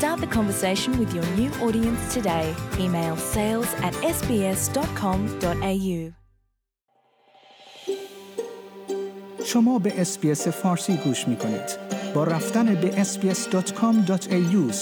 Start the conversation with your new audience today. Email sales at sbs.com.au. شما به اسپیس فارسی گوش می کنید. با رفتن به sbs.com.au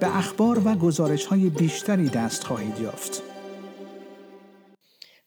به اخبار و گزارش های بیشتری دست خواهید یافت.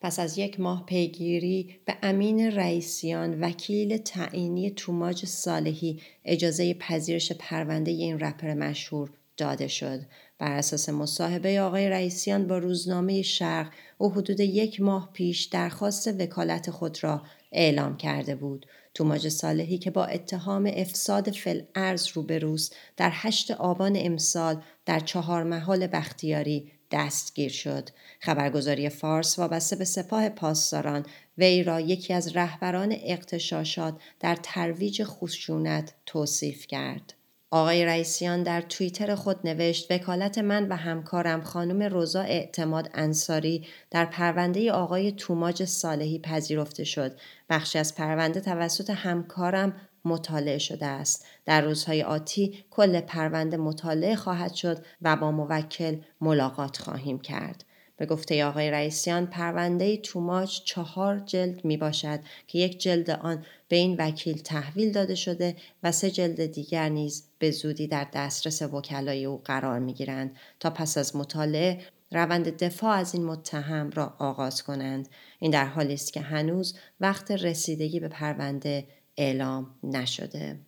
پس از یک ماه پیگیری به امین رئیسیان وکیل تعیینی توماج صالحی اجازه پذیرش پرونده این رپر مشهور داده شد. بر اساس مصاحبه آقای رئیسیان با روزنامه شرق او حدود یک ماه پیش درخواست وکالت خود را اعلام کرده بود. توماج صالحی که با اتهام افساد فل ارز روبروست در هشت آبان امسال در چهار محال بختیاری دستگیر شد. خبرگزاری فارس وابسته به سپاه پاسداران وی را یکی از رهبران اقتشاشات در ترویج خشونت توصیف کرد. آقای رئیسیان در توییتر خود نوشت وکالت من و همکارم خانم روزا اعتماد انصاری در پرونده آقای توماج صالحی پذیرفته شد. بخشی از پرونده توسط همکارم مطالعه شده است. در روزهای آتی کل پرونده مطالعه خواهد شد و با موکل ملاقات خواهیم کرد. به گفته آقای رئیسیان پرونده توماج چهار جلد می باشد که یک جلد آن به این وکیل تحویل داده شده و سه جلد دیگر نیز به زودی در دسترس وکلای او قرار می گیرند تا پس از مطالعه روند دفاع از این متهم را آغاز کنند. این در حالی است که هنوز وقت رسیدگی به پرونده اعلام نشده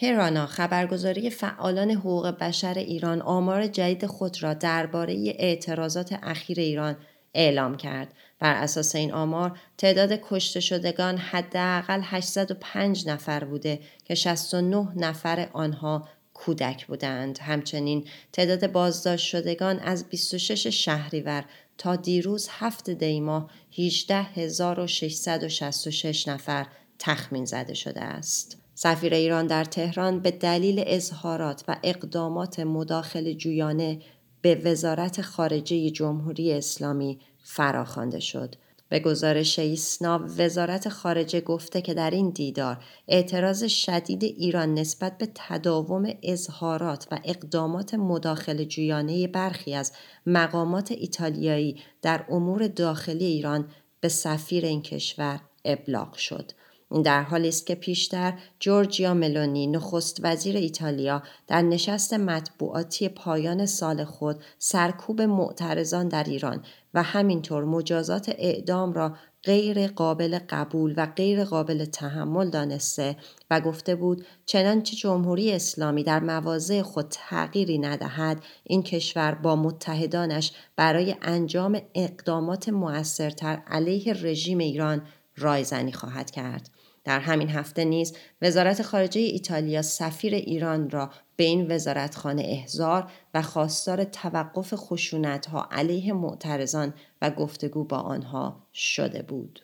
هرانا خبرگزاری فعالان حقوق بشر ایران آمار جدید خود را درباره اعتراضات اخیر ایران اعلام کرد. بر اساس این آمار تعداد کشته شدگان حداقل 805 نفر بوده که 69 نفر آنها کودک بودند. همچنین تعداد بازداشت شدگان از 26 شهریور تا دیروز هفت دیماه 18666 نفر تخمین زده شده است. سفیر ایران در تهران به دلیل اظهارات و اقدامات مداخل جویانه به وزارت خارجه جمهوری اسلامی فراخوانده شد. به گزارش ایسنا وزارت خارجه گفته که در این دیدار اعتراض شدید ایران نسبت به تداوم اظهارات و اقدامات مداخل جویانه برخی از مقامات ایتالیایی در امور داخلی ایران به سفیر این کشور ابلاغ شد. این در حالی است که پیشتر جورجیا ملونی نخست وزیر ایتالیا در نشست مطبوعاتی پایان سال خود سرکوب معترضان در ایران و همینطور مجازات اعدام را غیر قابل قبول و غیر قابل تحمل دانسته و گفته بود چنانچه جمهوری اسلامی در مواضع خود تغییری ندهد این کشور با متحدانش برای انجام اقدامات موثرتر علیه رژیم ایران رایزنی خواهد کرد. در همین هفته نیز وزارت خارجه ایتالیا سفیر ایران را به این وزارتخانه احضار و خواستار توقف خشونت ها علیه معترضان و گفتگو با آنها شده بود.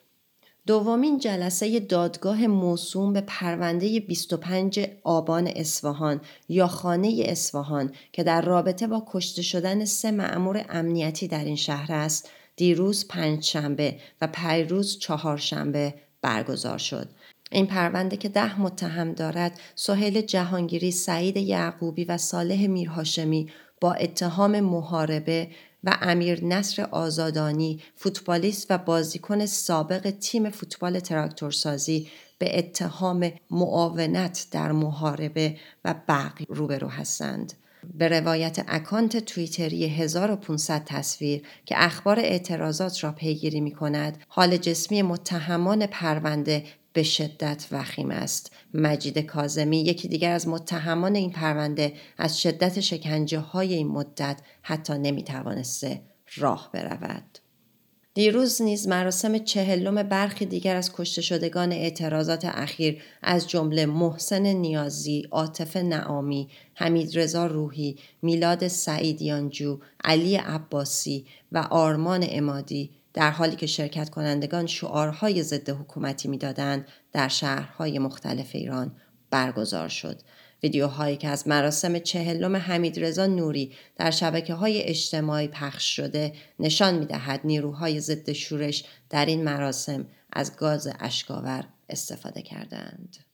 دومین جلسه دادگاه موسوم به پرونده 25 آبان اصفهان یا خانه اصفهان که در رابطه با کشته شدن سه معمور امنیتی در این شهر است دیروز پنج شنبه و پیروز چهارشنبه برگزار شد این پرونده که ده متهم دارد سهیل جهانگیری سعید یعقوبی و صالح میرهاشمی با اتهام محاربه و امیر نصر آزادانی فوتبالیست و بازیکن سابق تیم فوتبال تراکتورسازی به اتهام معاونت در محاربه و بقی روبرو هستند. به روایت اکانت توییتری 1500 تصویر که اخبار اعتراضات را پیگیری می کند، حال جسمی متهمان پرونده به شدت وخیم است. مجید کازمی یکی دیگر از متهمان این پرونده از شدت شکنجه های این مدت حتی نمی توانسته راه برود. دیروز نیز مراسم چهلم برخی دیگر از کشته شدگان اعتراضات اخیر از جمله محسن نیازی، عاطف نعامی، حمید رضا روحی، میلاد سعیدیانجو، علی عباسی و آرمان امادی در حالی که شرکت کنندگان شعارهای ضد حکومتی می‌دادند در شهرهای مختلف ایران برگزار شد. ویدیوهایی که از مراسم چهلم رضا نوری در شبکه های اجتماعی پخش شده نشان می دهد نیروهای ضد شورش در این مراسم از گاز اشکاور استفاده کردند.